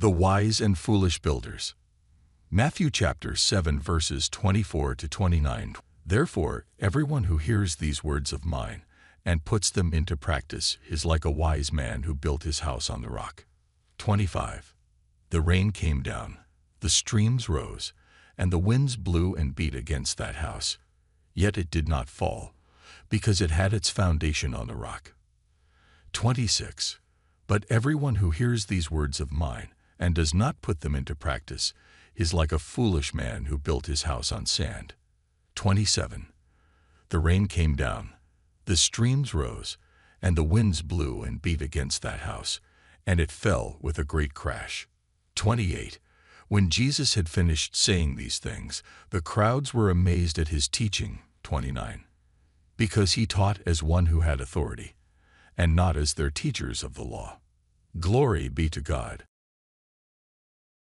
The wise and foolish builders. Matthew chapter 7 verses 24 to 29. Therefore, everyone who hears these words of mine and puts them into practice is like a wise man who built his house on the rock. 25. The rain came down, the streams rose, and the winds blew and beat against that house. Yet it did not fall, because it had its foundation on the rock. 26. But everyone who hears these words of mine and does not put them into practice is like a foolish man who built his house on sand. 27. The rain came down, the streams rose, and the winds blew and beat against that house, and it fell with a great crash. 28. When Jesus had finished saying these things, the crowds were amazed at his teaching. 29. Because he taught as one who had authority, and not as their teachers of the law. Glory be to God.